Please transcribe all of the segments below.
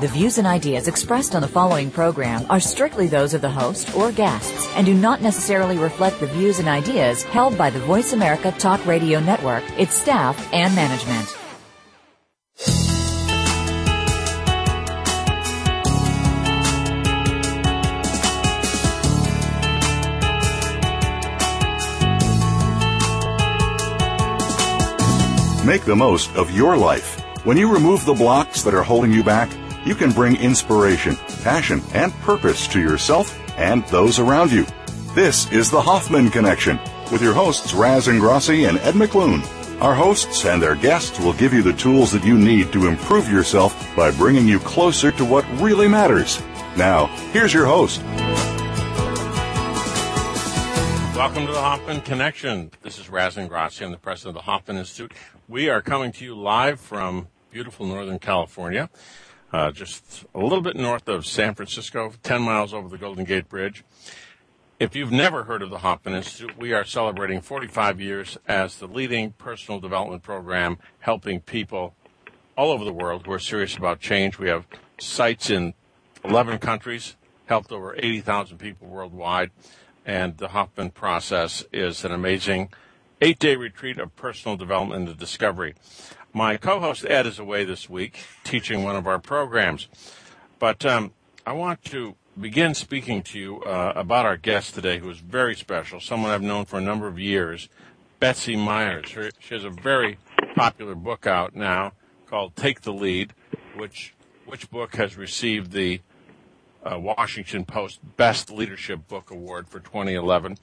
The views and ideas expressed on the following program are strictly those of the host or guests and do not necessarily reflect the views and ideas held by the Voice America Talk Radio Network, its staff, and management. Make the most of your life. When you remove the blocks that are holding you back, you can bring inspiration, passion, and purpose to yourself and those around you. This is the Hoffman Connection with your hosts Raz Ingrasci and Ed McClune. Our hosts and their guests will give you the tools that you need to improve yourself by bringing you closer to what really matters. Now, here's your host. Welcome to the Hoffman Connection. This is Raz Ingrasci. I'm the president of the Hoffman Institute. We are coming to you live from beautiful Northern California, uh, just a little bit north of San Francisco, 10 miles over the Golden Gate Bridge. If you've never heard of the Hoffman Institute, we are celebrating 45 years as the leading personal development program helping people all over the world who are serious about change. We have sites in 11 countries, helped over 80,000 people worldwide and the Hoffman process is an amazing eight day retreat of personal development and discovery. My co host Ed is away this week teaching one of our programs, but um, I want to begin speaking to you uh, about our guest today, who is very special, someone I've known for a number of years, Betsy Myers. Her, she has a very popular book out now called Take the Lead, which which book has received the uh, Washington Post Best Leadership Book Award for 2011.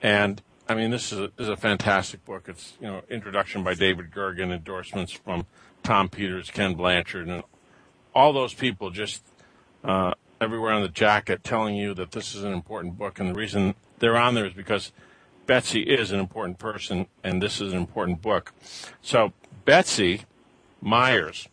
And I mean, this is a, is a fantastic book. It's you know introduction by David Gergen, endorsements from Tom Peters, Ken Blanchard, and all those people just uh, everywhere on the jacket telling you that this is an important book. And the reason they're on there is because Betsy is an important person, and this is an important book. So Betsy Myers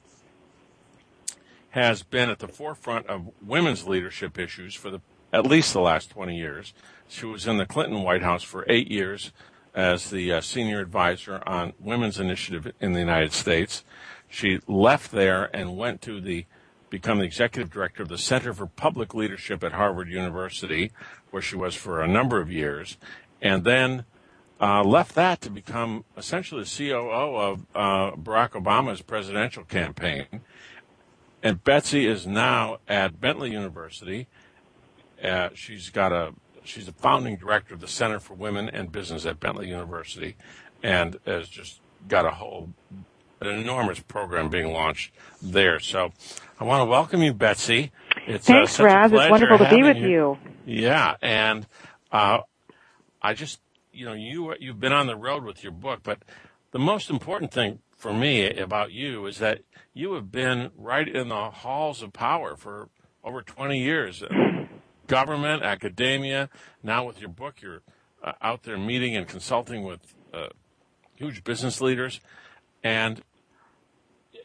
has been at the forefront of women's leadership issues for the, at least the last 20 years. She was in the Clinton White House for eight years as the uh, senior advisor on women's initiative in the United States. She left there and went to the become the executive director of the Center for Public Leadership at Harvard University, where she was for a number of years, and then uh, left that to become essentially the COO of uh, Barack Obama's presidential campaign. And Betsy is now at Bentley University. Uh, she's got a she's a founding director of the Center for Women and Business at Bentley University, and has just got a whole an enormous program being launched there. So I want to welcome you, Betsy. It's, uh, Thanks, uh, Raz. It's wonderful to be with you. you. Yeah, and uh, I just you know you you've been on the road with your book, but the most important thing for me about you is that you have been right in the halls of power for over 20 years. Government, academia, now with your book, you're uh, out there meeting and consulting with uh, huge business leaders. And,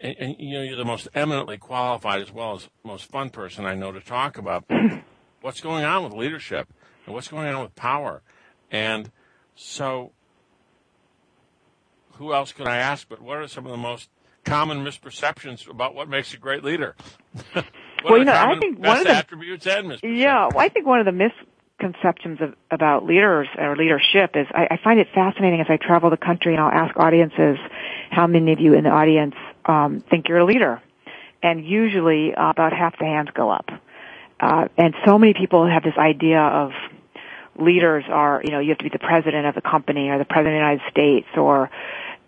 and, and, you know, you're the most eminently qualified as well as most fun person I know to talk about what's going on with leadership and what's going on with power. And so, who else could I ask? But what are some of the most common misperceptions about what makes a great leader. well, you know, I think one of the attributes and. Yeah, well, I think one of the misconceptions of, about leaders or leadership is I, I find it fascinating as I travel the country and I'll ask audiences how many of you in the audience um, think you're a leader, and usually uh, about half the hands go up. Uh, and so many people have this idea of leaders are, you know, you have to be the president of the company or the president of the United States or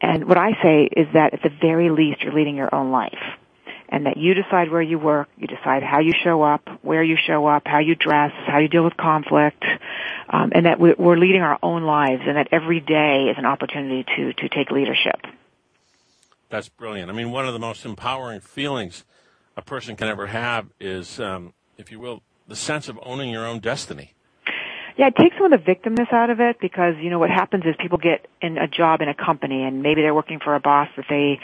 and what I say is that at the very least you're leading your own life. And that you decide where you work, you decide how you show up, where you show up, how you dress, how you deal with conflict, um, and that we're leading our own lives and that every day is an opportunity to, to take leadership. That's brilliant. I mean, one of the most empowering feelings a person can ever have is, um, if you will, the sense of owning your own destiny. Yeah, it takes some of the victimness out of it because, you know, what happens is people get in a job in a company and maybe they're working for a boss that they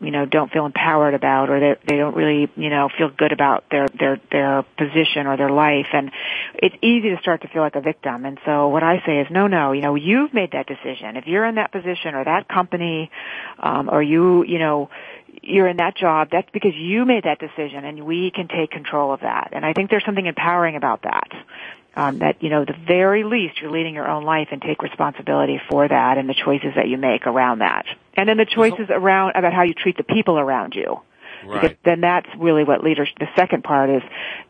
you know don't feel empowered about or they they don't really you know feel good about their their their position or their life. And it's easy to start to feel like a victim. And so what i say is no no you know you've made that decision. If you're in that position or that company um or you you know you're in that job that's because you made that decision and we can take control of that. And i think there's something empowering about that um, that you know the very least you're leading your own life and take responsibility for that and the choices that you make around that. And then the choices around about how you treat the people around you. Right. because then that's really what leaders the second part is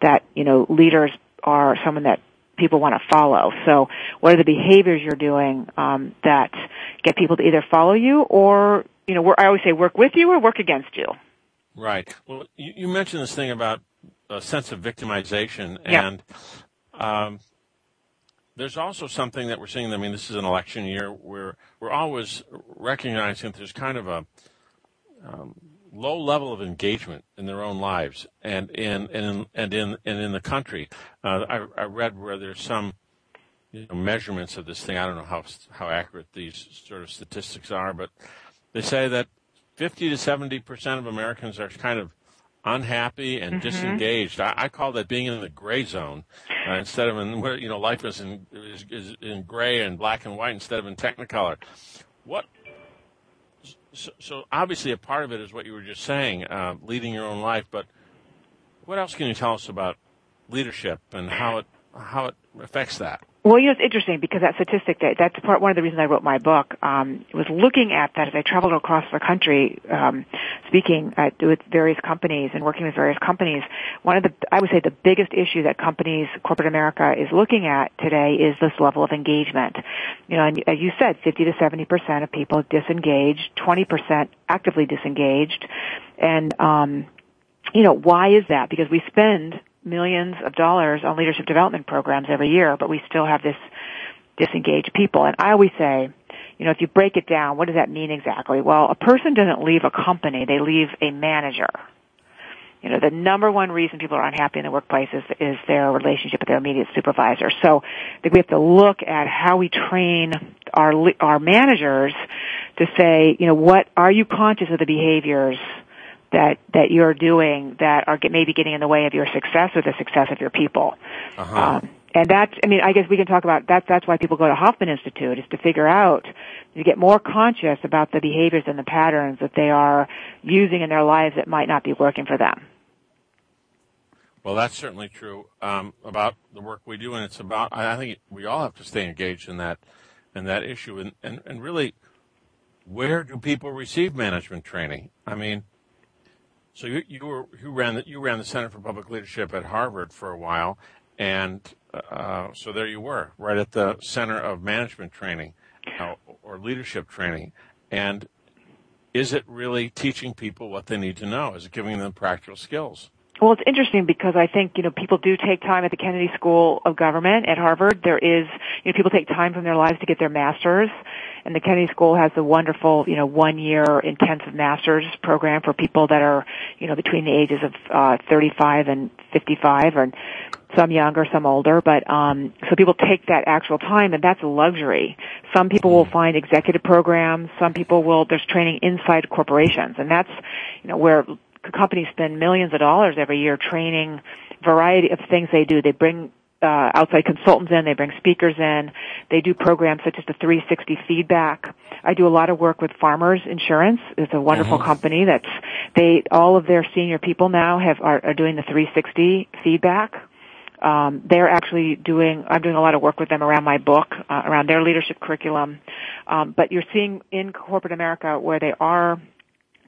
that you know leaders are someone that people want to follow. So what are the behaviors you're doing um, that get people to either follow you or you know i always say work with you or work against you. Right. Well you, you mentioned this thing about a sense of victimization Yeah. and um, there's also something that we're seeing. I mean, this is an election year where we're always recognizing that there's kind of a um, low level of engagement in their own lives and in and in and in and in the country. Uh, I, I read where there's some you know, measurements of this thing. I don't know how how accurate these sort of statistics are, but they say that 50 to 70 percent of Americans are kind of unhappy and disengaged. I, I call that being in the gray zone uh, instead of in where you know life is in is, is in gray and black and white instead of in technicolor. What? So, so obviously, a part of it is what you were just saying, uh, leading your own life. But what else can you tell us about leadership and how it how it affects that? Well, you know, it's interesting because that statistic, that, that's part, one of the reasons I wrote my book, um, was looking at that as I traveled across the country, um, speaking at, with various companies and working with various companies. One of the, I would say the biggest issue that companies, corporate America is looking at today is this level of engagement. You know, and as you said, 50 to 70% of people disengaged, 20% actively disengaged. And, um, you know, why is that? Because we spend millions of dollars on leadership development programs every year, but we still have this disengaged people. And I always say, you know, if you break it down, what does that mean exactly? Well, a person doesn't leave a company, they leave a manager. You know, the number one reason people are unhappy in the workplace is, is their relationship with their immediate supervisor. So I think we have to look at how we train our, our managers to say, you know, what, are you conscious of the behaviors that that you're doing that are get, maybe getting in the way of your success or the success of your people. Uh-huh. Um, and that's, I mean, I guess we can talk about that. That's why people go to Hoffman Institute is to figure out to get more conscious about the behaviors and the patterns that they are using in their lives that might not be working for them. Well, that's certainly true um, about the work we do, and it's about. I I think we all have to stay engaged in that, in that issue, and, and, and really, where do people receive management training? I mean, so you, you were ran the, you ran the Center for Public Leadership at Harvard for a while, and uh, so there you were, right at the center of management training uh, or leadership training, and is it really teaching people what they need to know? Is it giving them practical skills? Well, it's interesting because I think, you know, people do take time at the Kennedy School of Government at Harvard. There is, you know, people take time from their lives to get their masters. And the Kennedy School has a wonderful, you know, one year intensive master's program for people that are, you know, between the ages of, uh, 35 and 55 or some younger, some older, but um, so people take that actual time, and that's a luxury. Some people will find executive programs. Some people will. There's training inside corporations, and that's you know where companies spend millions of dollars every year training variety of things they do. They bring uh, outside consultants in, they bring speakers in, they do programs such as the 360 feedback. I do a lot of work with Farmers Insurance. It's a wonderful Mhm. company that's they all of their senior people now have are, are doing the 360 feedback. Um, they're actually doing. I'm doing a lot of work with them around my book, uh, around their leadership curriculum. Um, but you're seeing in corporate America where they are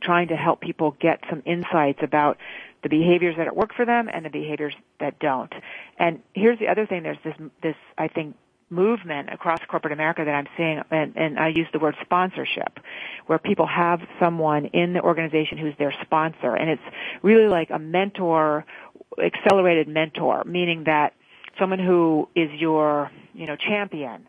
trying to help people get some insights about the behaviors that work for them and the behaviors that don't. And here's the other thing: there's this this I think movement across corporate America that I'm seeing, and, and I use the word sponsorship, where people have someone in the organization who's their sponsor, and it's really like a mentor, accelerated mentor, meaning that someone who is your you know champion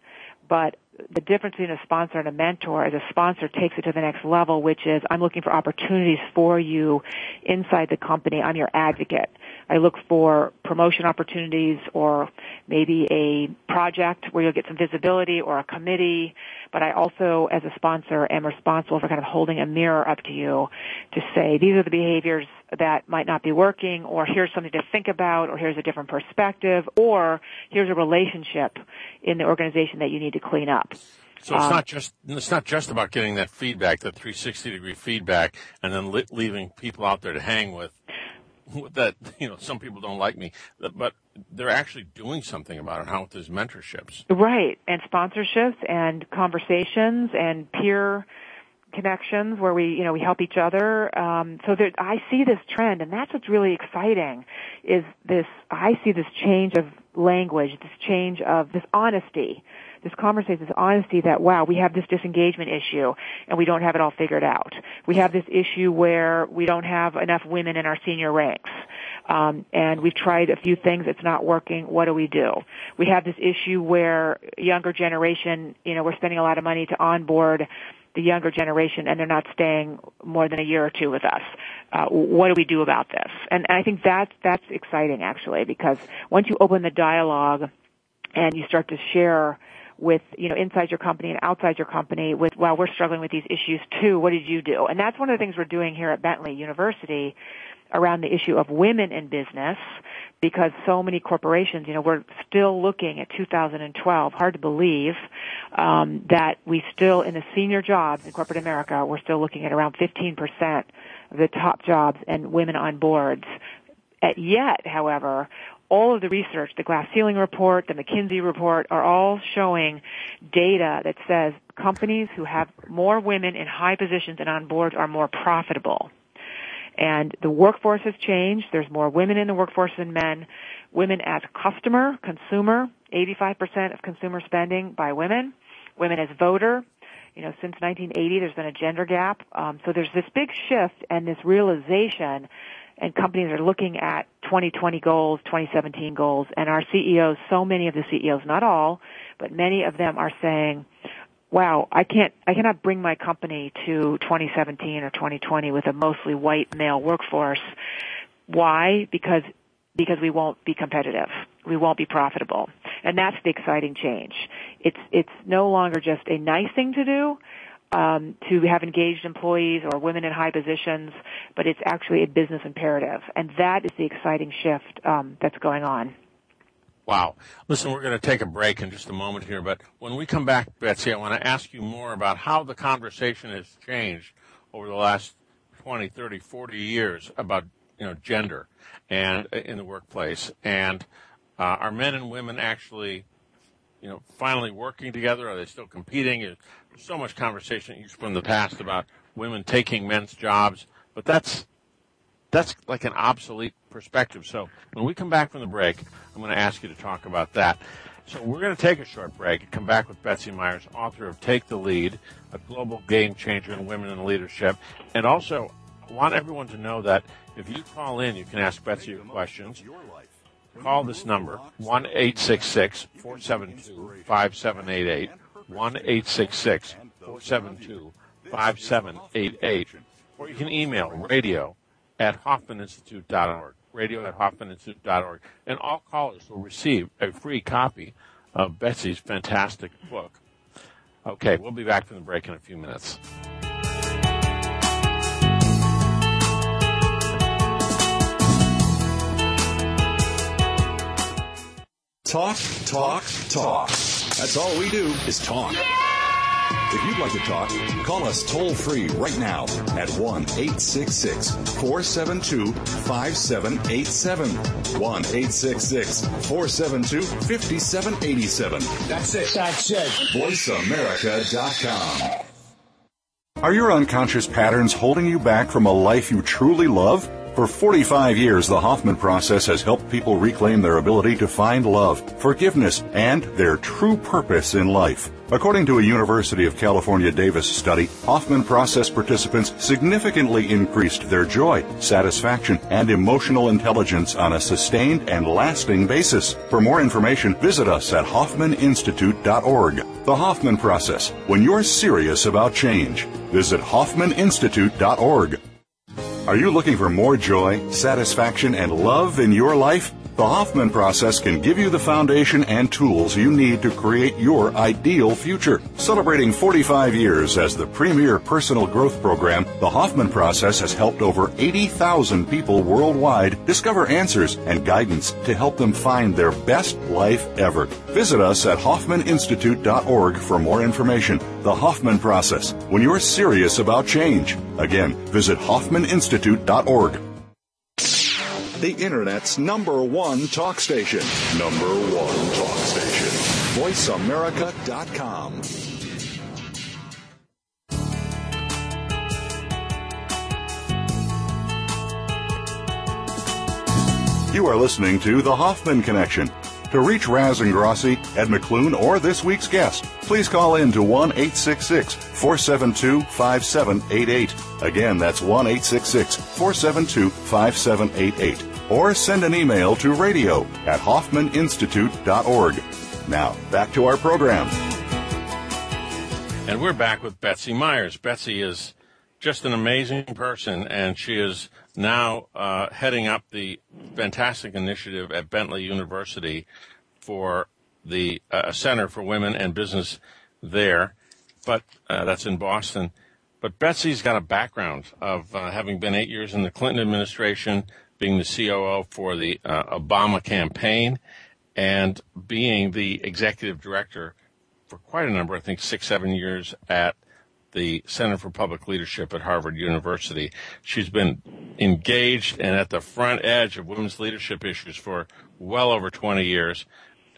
but the difference between a sponsor and a mentor is a sponsor takes it to the next level, which is I'm looking for opportunities for you inside the company. I'm your advocate. I look for promotion opportunities or maybe a project where you'll get some visibility or a committee. But I also, as a sponsor, am responsible for kind of holding a mirror up to you to say these are the behaviors that might not be working or here's something to think about or here's a different perspective or here's a relationship in the organization that you need to clean up. So it's um, not just it's not just about getting that feedback, that 360 degree feedback, and then li- leaving people out there to hang with that you know some people don't like me but they're actually doing something about it how with these mentorships. Right. And sponsorships and conversations and peer connections where we you know we help each other. Um, so there, i see this trend and that's what's really exciting is this i see this change of language this change of this honesty this conversation, this honesty that, wow, we have this disengagement issue and we don't have it all figured out. We have this issue where we don't have enough women in our senior ranks. Um, and we've tried a few things, it's not working. What do we do? We have this issue where younger generation, you know, we're spending a lot of money to onboard the younger generation and they're not staying more than a year or two with us. Uh, what do we do about this? And, and I think that's, that's exciting actually because once you open the dialogue and you start to share with, you know, inside your company and outside your company with, well, we're struggling with these issues too. What did you do? And that's one of the things we're doing here at Bentley University around the issue of women in business because so many corporations, you know, we're still looking at 2012, hard to believe, um, that we still, in the senior jobs in corporate America, we're still looking at around 15% of the top jobs and women on boards. Yet, however, all of the research, the glass ceiling report, the McKinsey report, are all showing data that says companies who have more women in high positions and on boards are more profitable. And the workforce has changed. There's more women in the workforce than men. Women as customer, consumer, 85% of consumer spending by women. Women as voter, you know, since 1980, there's been a gender gap. Um, so there's this big shift and this realization and companies are looking at 2020 goals, 2017 goals, and our CEOs, so many of the CEOs, not all, but many of them are saying, wow, I can't, I cannot bring my company to 2017 or 2020 with a mostly white male workforce. Why? Because, because we won't be competitive. We won't be profitable. And that's the exciting change. It's, it's no longer just a nice thing to do um, to have engaged employees or women in high positions, but it's actually a business imperative, and that is the exciting shift um, that's going on. Wow. Listen, we're going to take a break in just a moment here, but when we come back, Betsy, I want to ask you more about how the conversation has changed over the last 20, 30, 40 years about, you know, gender and uh, in the workplace. And uh, are men and women actually, you know, finally working together? Are they still competing? There's so much conversation from the past about women taking men's jobs, but that's that's like an obsolete perspective. So when we come back from the break, I'm going to ask you to talk about that. So we're going to take a short break and come back with Betsy Myers, author of Take the Lead, a global game changer in women in leadership, and also I want everyone to know that if you call in, you can ask Betsy your questions. Call this number, 1 472 5788. 1 472 5788. Or you can email radio at HoffmanInstitute.org. Radio at HoffmanInstitute.org. And all callers will receive a free copy of Betsy's fantastic book. Okay, we'll be back from the break in a few minutes. Talk, talk, talk. That's all we do is talk. If you'd like to talk, call us toll free right now at 1 866 472 5787. 1 866 472 5787. That's it. That's it. VoiceAmerica.com. Are your unconscious patterns holding you back from a life you truly love? For 45 years, the Hoffman process has helped people reclaim their ability to find love, forgiveness, and their true purpose in life. According to a University of California Davis study, Hoffman process participants significantly increased their joy, satisfaction, and emotional intelligence on a sustained and lasting basis. For more information, visit us at hoffmaninstitute.org. The Hoffman process, when you're serious about change. Visit hoffmaninstitute.org. Are you looking for more joy, satisfaction, and love in your life? The Hoffman process can give you the foundation and tools you need to create your ideal future. Celebrating 45 years as the premier personal growth program, the Hoffman process has helped over 80,000 people worldwide discover answers and guidance to help them find their best life ever. Visit us at hoffmaninstitute.org for more information. The Hoffman process, when you're serious about change. Again, visit hoffmaninstitute.org the Internet's number one talk station. Number one talk station. VoiceAmerica.com. You are listening to The Hoffman Connection. To reach Raz Ingrasci, Ed McClune, or this week's guest, please call in to 1 866 472 5788. Again, that's 1 866 472 5788 or send an email to radio at hoffmaninstitute.org. Now, back to our program. And we're back with Betsy Myers. Betsy is just an amazing person, and she is now uh, heading up the fantastic initiative at Bentley University for the uh, Center for Women and Business there. But uh, that's in Boston. But Betsy's got a background of uh, having been eight years in the Clinton administration, being the COO for the uh, Obama campaign and being the executive director for quite a number, I think six, seven years at the Center for Public Leadership at Harvard University. She's been engaged and at the front edge of women's leadership issues for well over 20 years.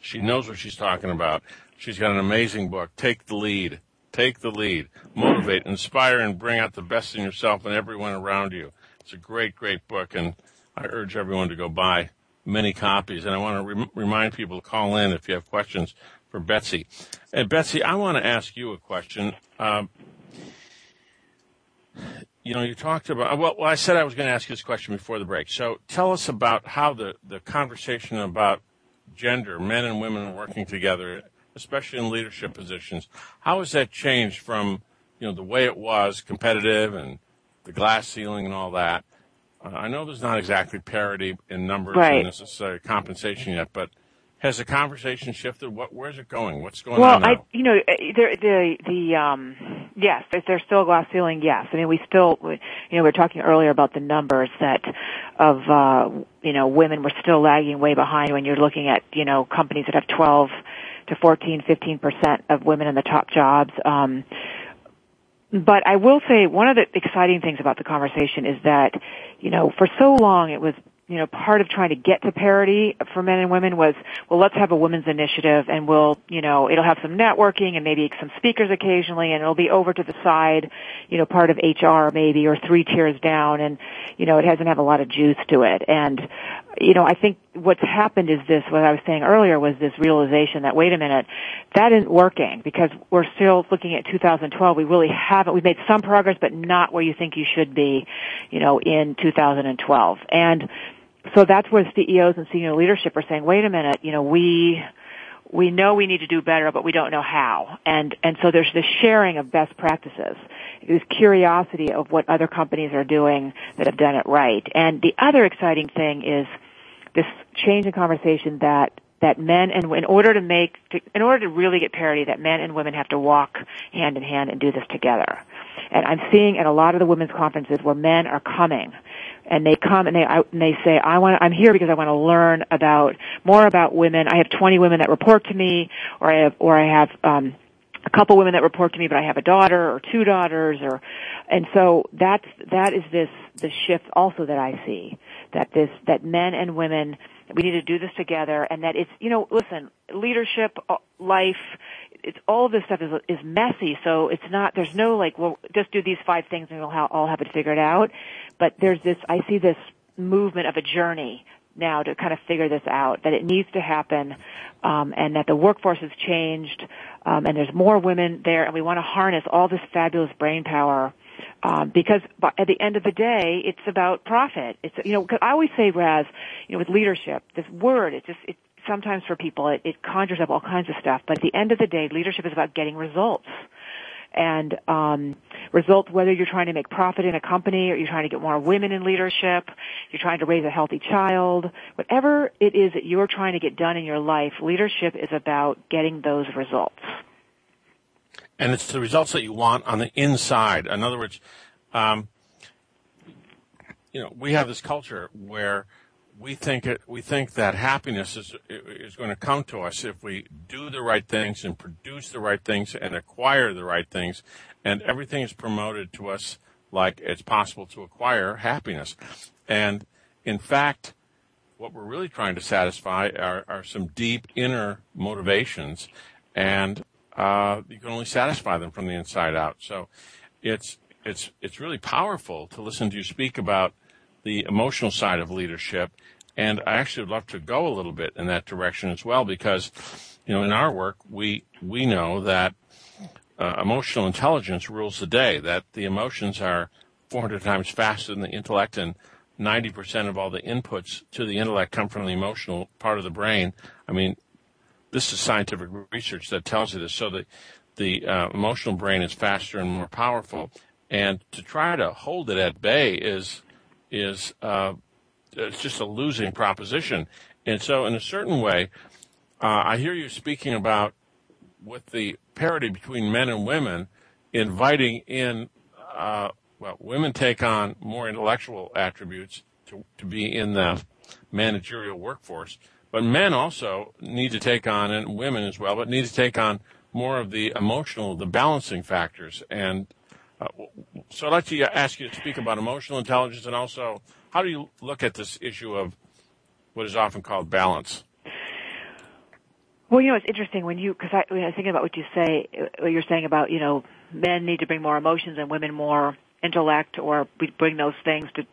She knows what she's talking about. She's got an amazing book, Take the Lead. Take the lead. Motivate, inspire, and bring out the best in yourself and everyone around you. It's a great, great book, and I urge everyone to go buy many copies. And I want to re- remind people to call in if you have questions for Betsy. And Betsy, I want to ask you a question. Um, you know, you talked about, well, well, I said I was going to ask you this question before the break. So tell us about how the, the conversation about gender, men and women working together, especially in leadership positions, how has that changed from, you know, the way it was, competitive and the glass ceiling and all that, I know there's not exactly parity in numbers right. and necessary compensation yet, but has the conversation shifted? What, where's it going? What's going well, on now? I, you know, uh, the, the, the, um, yes, is there still a glass ceiling? Yes. I mean, we still, you know, we were talking earlier about the numbers that of, uh, you know, women were still lagging way behind when you're looking at, you know, companies that have 12 to 14, 15% of women in the top jobs. Um, but I will say one of the exciting things about the conversation is that, you know, for so long it was you know, part of trying to get to parity for men and women was, well, let's have a women's initiative and we'll, you know, it'll have some networking and maybe some speakers occasionally and it'll be over to the side, you know, part of HR maybe or three tiers down and, you know, it hasn't have a lot of juice to it. And, you know, I think what's happened is this, what I was saying earlier was this realization that, wait a minute, that isn't working because we're still looking at 2012. We really haven't, we've made some progress, but not where you think you should be, you know, in 2012. And, so that's where CEOs and senior leadership are saying, wait a minute, you know, we, we know we need to do better, but we don't know how. And, and so there's this sharing of best practices. This curiosity of what other companies are doing that have done it right. And the other exciting thing is this change in conversation that that men and in order to make in order to really get parity that men and women have to walk hand in hand and do this together and i'm seeing at a lot of the women's conferences where men are coming and they come and they I, and they say I want I'm here because I want to learn about more about women. I have 20 women that report to me, or I have or I have um, a couple women that report to me, but I have a daughter or two daughters, or and so that's that is this the shift also that I see that this that men and women we need to do this together, and that it's you know listen leadership uh, life it's all this stuff is is messy so it's not there's no like well just do these five things and we'll all have it figured out but there's this, I see this movement of a journey now to kind of figure this out, that it needs to happen, um, and that the workforce has changed, um, and there's more women there, and we want to harness all this fabulous brain power. Um, because at the end of the day, it's about profit. It's you know, cause I always say, Raz, you know, with leadership, this word, it just it sometimes for people it, it conjures up all kinds of stuff. But at the end of the day, leadership is about getting results and um, results whether you're trying to make profit in a company or you're trying to get more women in leadership, you're trying to raise a healthy child, whatever it is that you're trying to get done in your life, leadership is about getting those results. And it's the results that you want on the inside. In other words, um, you know, we have this culture where we think it, we think that happiness is is going to come to us if we do the right things and produce the right things and acquire the right things, and everything is promoted to us like it's possible to acquire happiness. And in fact, what we're really trying to satisfy are, are some deep inner motivations, and uh, you can only satisfy them from the inside out. So, it's it's it's really powerful to listen to you speak about the emotional side of leadership. And I actually would love to go a little bit in that direction as well, because, you know, in our work, we, we know that uh, emotional intelligence rules the day, that the emotions are 400 times faster than the intellect and 90% of all the inputs to the intellect come from the emotional part of the brain. I mean, this is scientific research that tells you this. So the, the uh, emotional brain is faster and more powerful. And to try to hold it at bay is is uh, it's just a losing proposition. And so, in a certain way, uh, I hear you speaking about with the parity between men and women, inviting in, uh, well, women take on more intellectual attributes to, to be in the managerial workforce, but men also need to take on, and women as well, but need to take on more of the emotional, the balancing factors. And uh, so I'd like to uh, ask you to speak about emotional intelligence and also how do you look at this issue of what is often called balance? Well, you know, it's interesting when you, because I, I was thinking about what you say, what you're saying about, you know, men need to bring more emotions and women more intellect or we bring those things to,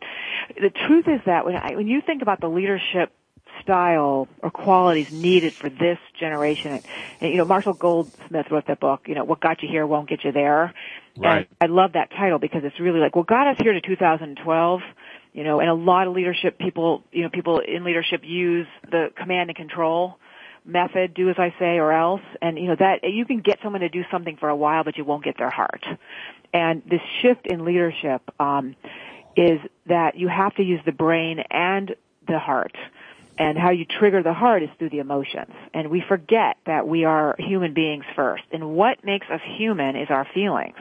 the truth is that when I, when you think about the leadership style or qualities needed for this generation. And, you know, Marshall Goldsmith wrote that book, you know, what got you here won't get you there. Right. And I love that title because it's really like what got us here to 2012 you know, and a lot of leadership people, you know, people in leadership use the command and control method, do as I say or else, and you know that you can get someone to do something for a while, but you won't get their heart. And this shift in leadership um, is that you have to use the brain and the heart. And how you trigger the heart is through the emotions. And we forget that we are human beings first. And what makes us human is our feelings.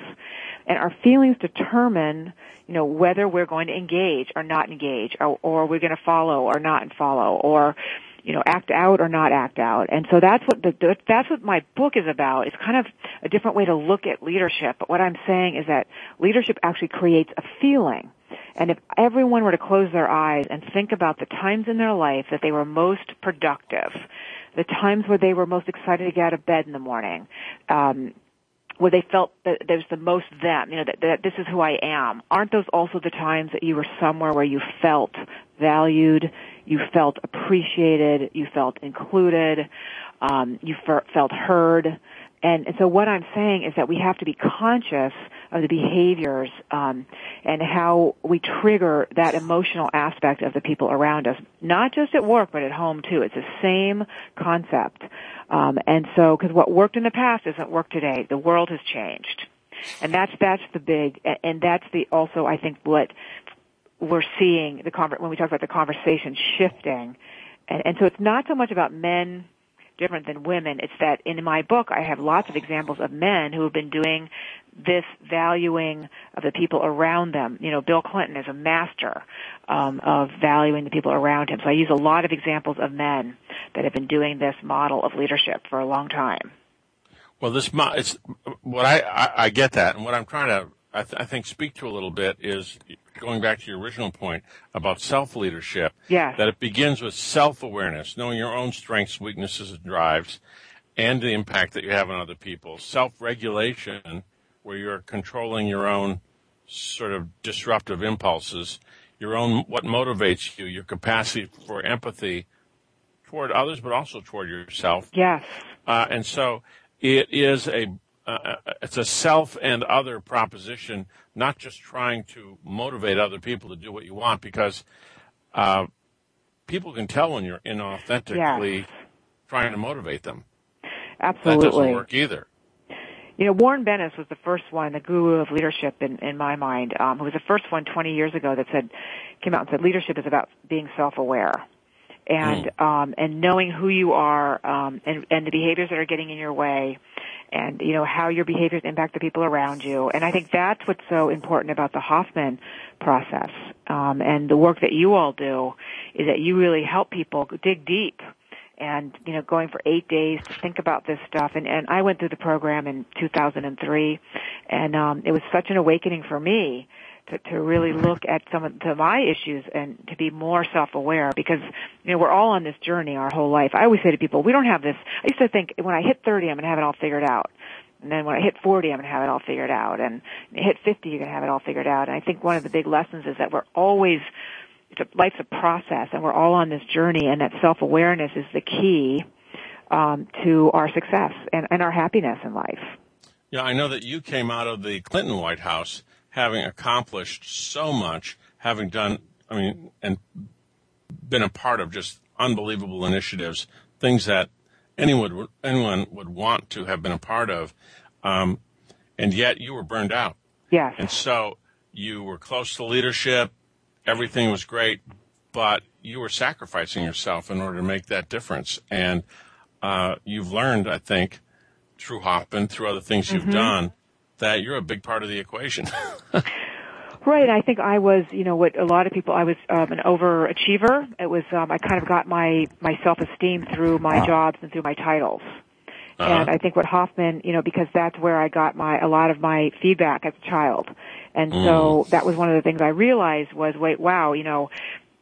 And our feelings determine, you know, whether we're going to engage or not engage, or, or we're going to follow or not follow, or, you know, act out or not act out. And so that's what the, that's what my book is about. It's kind of a different way to look at leadership. But what I'm saying is that leadership actually creates a feeling. And if everyone were to close their eyes and think about the times in their life that they were most productive, the times where they were most excited to get out of bed in the morning, um, where they felt that there's the most them, you know, that, that this is who I am. Aren't those also the times that you were somewhere where you felt valued, you felt appreciated, you felt included, um, you fer- felt heard? And, and so what I'm saying is that we have to be conscious of the behaviors um, and how we trigger that emotional aspect of the people around us, not just at work but at home too. It's the same concept. Um, and so, because what worked in the past doesn't work today. The world has changed, and that's that's the big, and that's the also I think what we're seeing the when we talk about the conversation shifting, and, and so it's not so much about men different than women. It's that in my book I have lots of examples of men who have been doing this valuing of the people around them. You know, Bill Clinton is a master um, of valuing the people around him. So I use a lot of examples of men that have been doing this model of leadership for a long time. Well, this mo- it's what I, I, I get that, and what I'm trying to I, th- I, think speak to a little bit is going back to your original point about self leadership. Yeah. That it begins with self awareness, knowing your own strengths, weaknesses, and drives, and the impact that you have on other people. Self regulation, where you're controlling your own sort of disruptive impulses. your own, what motivates you, your capacity for empathy toward others, but also toward yourself. Yes. Uh, and so it is a, uh, it's a self and other proposition, not just trying to motivate other people to do what you want because, uh, people can tell when you're inauthentically Yes. trying to motivate them. Absolutely. That doesn't work either. You know, Warren Bennis was the first one, the guru of leadership in, in my mind, um, who was the first one 20 years ago that said, came out and said leadership is about being self-aware. And, um, and knowing who you are, um, and, and the behaviors that are getting in your way, and, you know, how your behaviors impact the people around you. And I think that's what's so important about the Hoffman process, um, and the work that you all do, is that you really help people dig deep and you know going for eight days to think about this stuff and and I went through the program in 2003 and um it was such an awakening for me to to really look at some of to my issues and to be more self-aware because you know we're all on this journey our whole life I always say to people we don't have this I used to think when I hit 30 I'm going to have it all figured out and then when I hit 40, I'm going to have it all figured out. And hit 50, you're going to have it all figured out. And I think one of the big lessons is that we're always it's a, life's a process and we're all on this journey and that self-awareness is the key um, to our success and, and our happiness in life. Yeah, I know that you came out of the Clinton White House having accomplished so much, having done, I mean, and been a part of just unbelievable initiatives, things that anyone would, anyone would want to have been a part of. Um, and yet you were burned out. Yes. And so you were close to leadership. Everything was great, but you were sacrificing yourself in order to make that difference. And, uh, you've learned, I think, through Hoffman, through other things you've done, that you're a big part of the equation. Right. I think I was, you know, what a lot of people, I was um, an overachiever. It was, um, I kind of got my, my self-esteem through my jobs and through my titles. And I think what Hoffman, you know, because that's where I got my, a lot of my feedback as a child. And so that was one of the things I realized was, wait, wow, you know,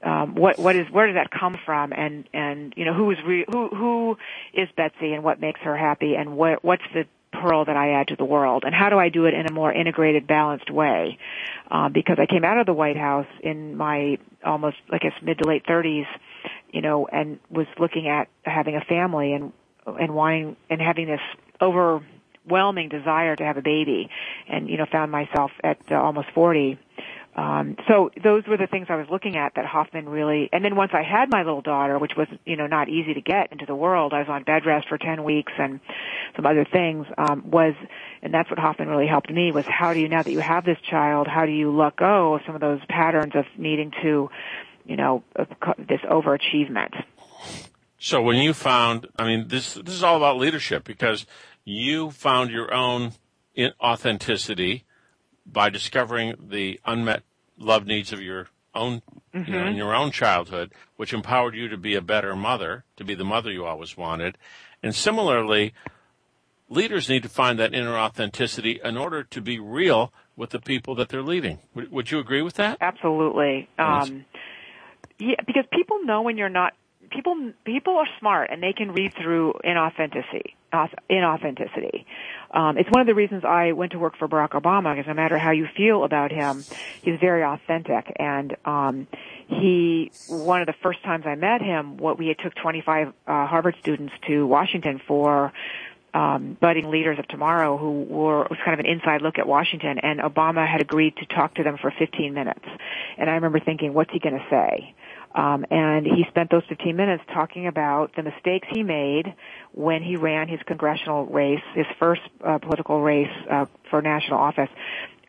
um, what what is where does that come from and and you know who is re- who who is Betsy and what makes her happy and what what's the pearl that I add to the world. And how do I do it in a more integrated balanced way? Um, because I came out of the White House in my almost I guess mid to late 30s you know and was looking at having a family and and wanting and having this overwhelming desire to have a baby. And you know found myself at uh, almost 40 um, so those were the things I was looking at that Hoffman really, and then once I had my little daughter, which was, you know, not easy to get into the world, I was on bed rest for 10 weeks and some other things, um, was, and that's what Hoffman really helped me was how do you, now that you have this child, how do you let go of some of those patterns of needing to, you know, this overachievement? So when you found, I mean, this this is all about leadership because you found your own authenticity by discovering the unmet love needs of your own, you know, in your own childhood, which empowered you to be a better mother, to be the mother you always wanted. And similarly, leaders need to find that inner authenticity in order to be real with the people that they're leading. Would, would you agree with that? Absolutely. Um, yeah, because people know when you're not. People people are smart and they can read through inauthenticity. Auth- Inauthenticity. Um, it's one of the reasons I went to work for Barack Obama because no matter how you feel about him, he's very authentic. And um, he, one of the first times I met him, what we had took 25 uh, Harvard students to Washington for um, budding leaders of tomorrow who were it was kind of an inside look at Washington, and Obama had agreed to talk to them for 15 minutes. And I remember thinking, what's he going to say? Um, and he spent those 15 minutes talking about the mistakes he made when he ran his congressional race, his first uh, political race uh, for national office.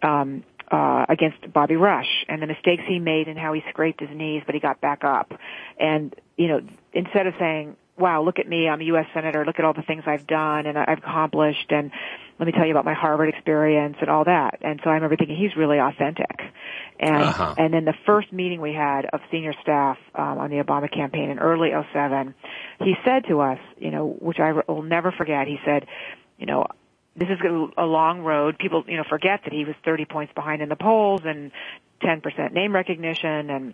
Um, uh, against Bobby Rush and the mistakes he made and how he scraped his knees, but he got back up. And, you know, instead of saying, wow, look at me, I'm a U.S. Senator, look at all the things I've done and I've accomplished and let me tell you about my Harvard experience and all that. And so I remember thinking he's really authentic. And, Uh-huh. and then the first meeting we had of senior staff, um, on the Obama campaign in early '07, he said to us, you know, which I will never forget, he said, you know, this is a long road. People, you know, forget that he was 30 points behind in the polls and 10% name recognition and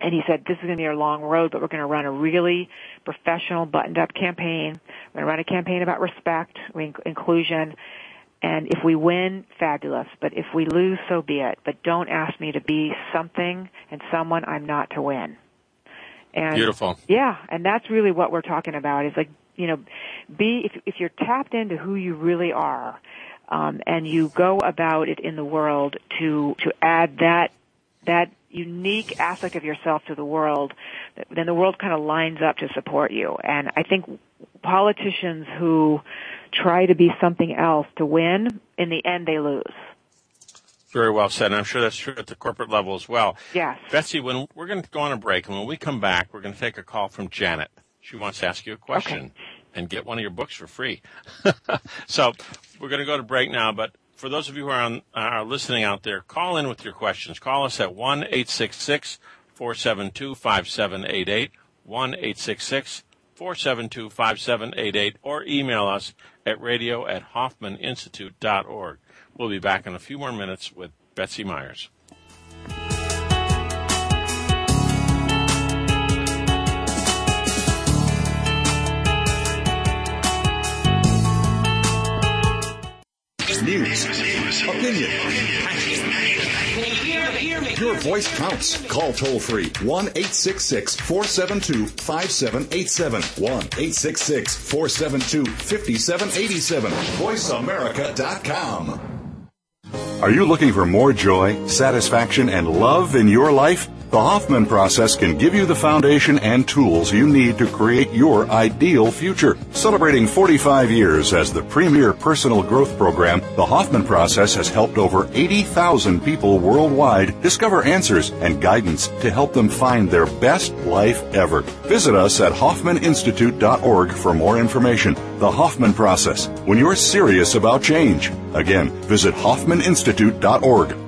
and he said, this is going to be a long road, but we're going to run a really professional, buttoned up campaign. We're going to run a campaign about respect, inc- inclusion, And if we win, fabulous. But if we lose, so be it. But don't ask me to be something and someone I'm not to win. And Beautiful. Yeah, and that's really what we're talking about. Is like you know, be if if you're tapped into who you really are, um, and you go about it in the world to to add that that unique aspect of yourself to the world, then the world kind of lines up to support you. And I think politicians who try to be something else to win, in the end they lose. Very well said. And I'm sure that's true at the corporate level as well. Yes. Betsy, when we're going to go on a break, and when we come back, we're going to take a call from Janet. She wants to ask you a question okay. and get one of your books for free. so we're going to go to break now, but for those of you who are, on, are listening out there, call in with your questions. Call us at 1 866 472 5788, 1 866 472 5788, or email us at radio at hoffmaninstitute.org. We'll be back in a few more minutes with Betsy Myers. News, opinion, your voice counts. Call toll free 1 866 472 5787. 1 866 472 5787. VoiceAmerica.com. Are you looking for more joy, satisfaction, and love in your life? The Hoffman process can give you the foundation and tools you need to create your ideal future. Celebrating 45 years as the premier personal growth program, the Hoffman process has helped over 80,000 people worldwide discover answers and guidance to help them find their best life ever. Visit us at hoffmaninstitute.org for more information. The Hoffman process, when you're serious about change. Again, visit hoffmaninstitute.org.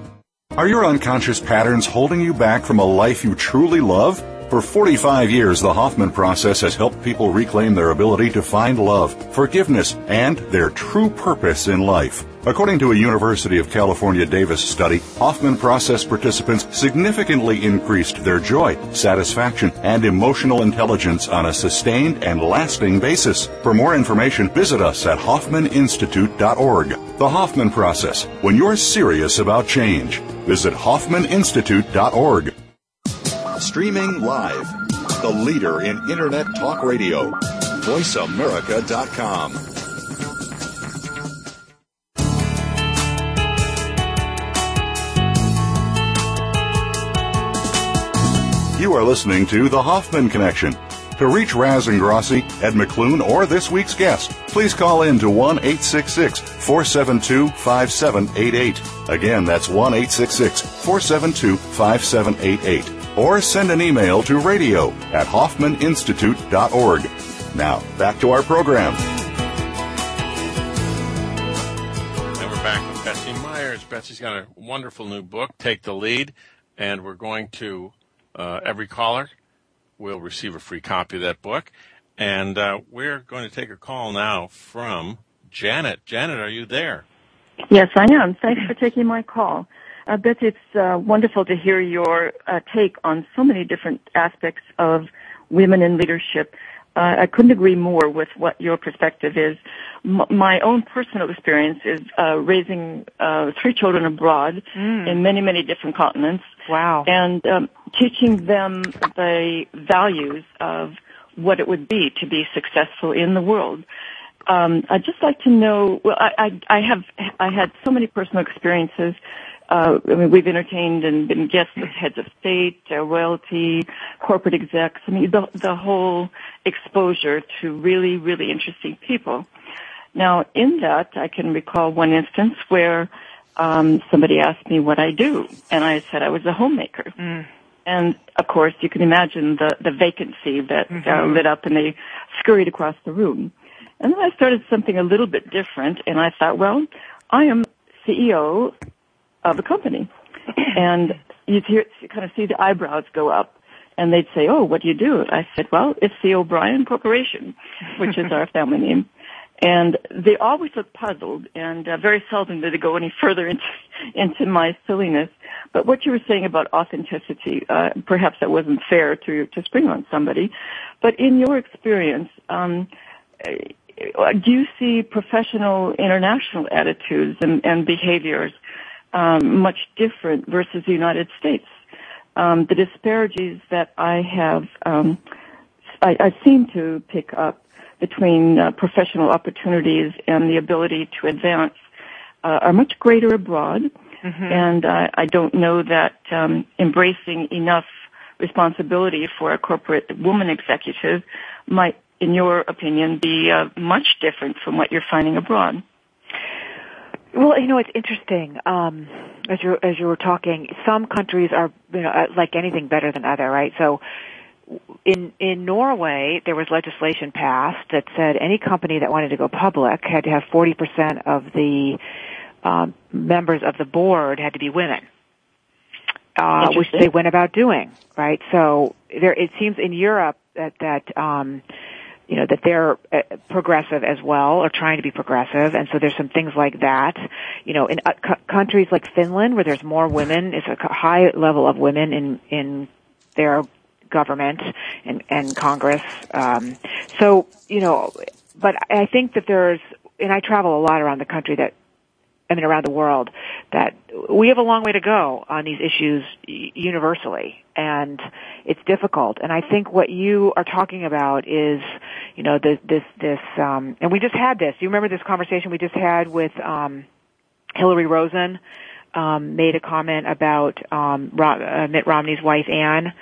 Are your unconscious patterns holding you back from a life you truly love? For 45 years, the Hoffman process has helped people reclaim their ability to find love, forgiveness, and their true purpose in life. According to a University of California Davis study, Hoffman process participants significantly increased their joy, satisfaction, and emotional intelligence on a sustained and lasting basis. For more information, visit us at hoffmaninstitute.org. The Hoffman process, when you're serious about change. Visit hoffmaninstitute.org. Streaming live, the leader in Internet talk radio, voiceamerica.com. You are listening to The Hoffman Connection. To reach Raz Ingrasci, Ed McClune, or this week's guest, please call in to 1 866 472 5788. Again, that's 1 866 472 5788. Or send an email to radio at hoffmaninstitute.org. Now, back to our program. And we're back with Betsy Myers. Betsy's got a wonderful new book, Take the Lead, and we're going to uh, every caller will receive a free copy of that book. And uh, we're going to take a call now from Janet. Janet, are you there? Yes, I am. Thanks for taking my call. I bet it's uh, wonderful to hear your uh, take on so many different aspects of women in leadership. Uh, I couldn't agree more with what your perspective is. My own personal experience is uh, raising uh, three children abroad mm. in many, many different continents. Wow! And um, teaching them the values of what it would be to be successful in the world. Um, I'd just like to know. Well, I, I, I have I had so many personal experiences. Uh, I mean, we've entertained and been guests of heads of state, uh, royalty, corporate execs. I mean, the the whole exposure to really, really interesting people. Now, in that, I can recall one instance where um, somebody asked me what I do, and I said I was a homemaker. Mm. And of course, you can imagine the the vacancy that uh, mm-hmm. uh, lit up, and they scurried across the room. And then I started something a little bit different, and I thought, well, I am CEO of a company, and you'd hear, you kind of see the eyebrows go up. And they'd say, "Oh, what do you do?" I said, "Well, it's the O'Brien Corporation, which is our family name." And they always look puzzled, and uh, very seldom do they go any further into into my silliness. But what you were saying about authenticity, uh, perhaps that wasn't fair to to spring on somebody, but in your experience, um, do you see professional international attitudes and, and behaviors um, much different versus the United States? Um, the disparities that I have, um, I, I, seem to pick up between uh, professional opportunities and the ability to advance uh, are much greater abroad. Mm-hmm. And uh, I don't know that um, embracing enough responsibility for a corporate woman executive might, in your opinion, be uh, much different from what you're finding abroad. Well, you know, it's interesting. Um, as you as you were talking, some countries are, you know, uh, like anything better than other, right? So, in in Norway, there was legislation passed that said any company that wanted to go public had to have 40% of the um, members of the board had to be women uh, which they went about doing, right? So there, it seems in Europe that that um, you know that they're uh, progressive as well, or trying to be progressive, and so there's some things like that. You know, in uh, countries like Finland, where there's more women, it's a high level of women in in their government and and Congress. Um, so you know, but I think that there's, and I travel a lot around the country that I mean, around the world, that we have a long way to go on these issues universally, and it's difficult. And I think what you are talking about is, you know, this, this, this, um, and we just had this. You remember this conversation we just had with um, Hillary Rosen? Um, made a comment about um, uh, Mitt Romney's wife Ann,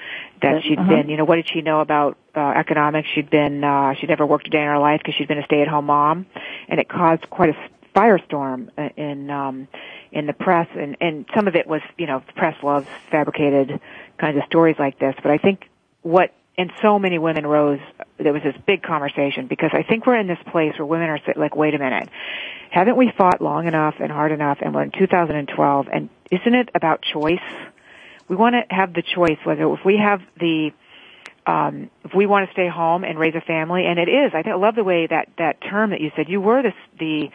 that she'd uh-huh. been, you know, what did she know about uh, economics? She'd been, uh, she'd never worked a day in her life because she'd been a stay-at-home mom, and it caused quite a firestorm in um in the press and and some of it was you know the press loves fabricated kinds of stories like this but i think what and so many women rose there was this big conversation because i think we're in this place where women are like wait a minute haven't we fought long enough and hard enough and we're in 2012 and isn't it about choice we want to have the choice whether if we have the um, if we want to stay home and raise a family, and it is, I, think, I love the way that that term that you said. You were the the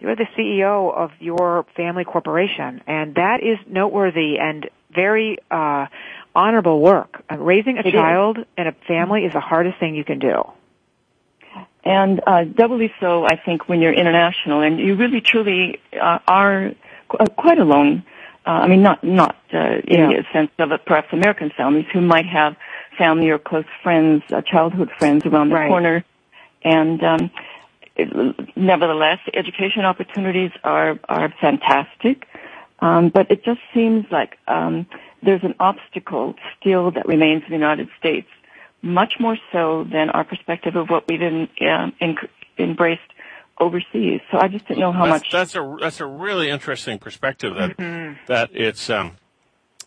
you're the CEO of your family corporation, and that is noteworthy and very uh, honorable work. Uh, raising a it child is. and a family is the hardest thing you can do. And uh, doubly so, I think, when you're international, and you really truly uh, are qu- uh, quite alone. Uh, I mean, not not uh, in yeah. the sense of perhaps American families who might have family or close friends, childhood friends around the right. corner, and um, nevertheless, education opportunities are are fantastic, um, but it just seems like um, there's an obstacle still that remains in the United States, much more so than our perspective of what we've in, uh, in, embraced overseas. So I just didn't know how that's, much. That's a that's a really interesting perspective that mm-hmm. that it's um,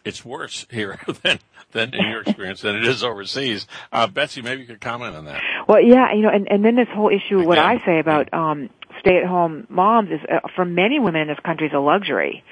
it's worse here than than in your experience than it is overseas. Uh, Betsy, maybe you could comment on that. Well, yeah, you know, and, and then this whole issue, what I say about um, stay-at-home moms is, uh, for many women in this country, is a luxury.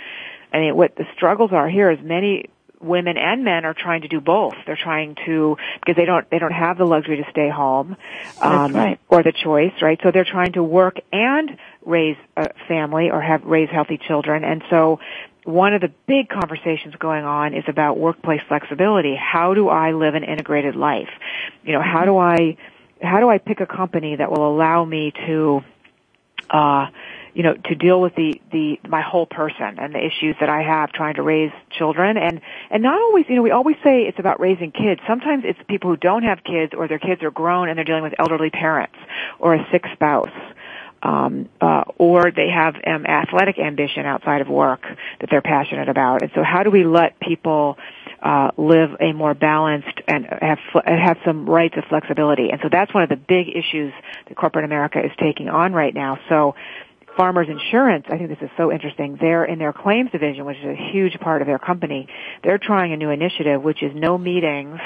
I mean, what the struggles are here is many women and men are trying to do both. They're trying to because they don't they don't have the luxury to stay home, um, right. or the choice, right? So they're trying to work and raise a family or have raise healthy children, and so one of the big conversations going on is about workplace flexibility. How do I live an integrated life? You know, how do I, how do I pick a company that will allow me to, uh, you know, to deal with the, the, my whole person and the issues that I have trying to raise children and, and not always, you know, we always say it's about raising kids. Sometimes it's people who don't have kids or their kids are grown and they're dealing with elderly parents or a sick spouse um, uh, or they have um, athletic ambition outside of work that they're passionate about. And so, how do we let people uh, live a more balanced and have have some rights of flexibility? And so, that's one of the big issues that corporate America is taking on right now. So. Farmers Insurance, I think this is so interesting. They're in their claims division, which is a huge part of their company. They're trying a new initiative, which is no meetings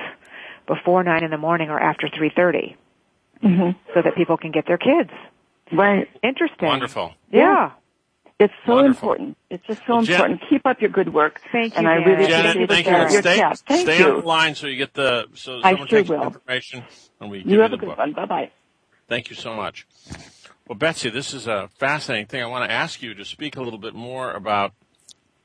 before nine in the morning or after three thirty, mm-hmm. so that people can get their kids Right. Interesting. Wonderful. Yeah. It's so Wonderful. important. It's just so well, important. Keep up your good work. Thank you. And I really Janet, thank you. Your stay, Thank stay you. on the line so you get the so I someone sure takes will. information and we give you you have the a good book. one. Bye bye. Thank you so much. Well, Betsy, this is a fascinating thing. I want to ask you to speak a little bit more about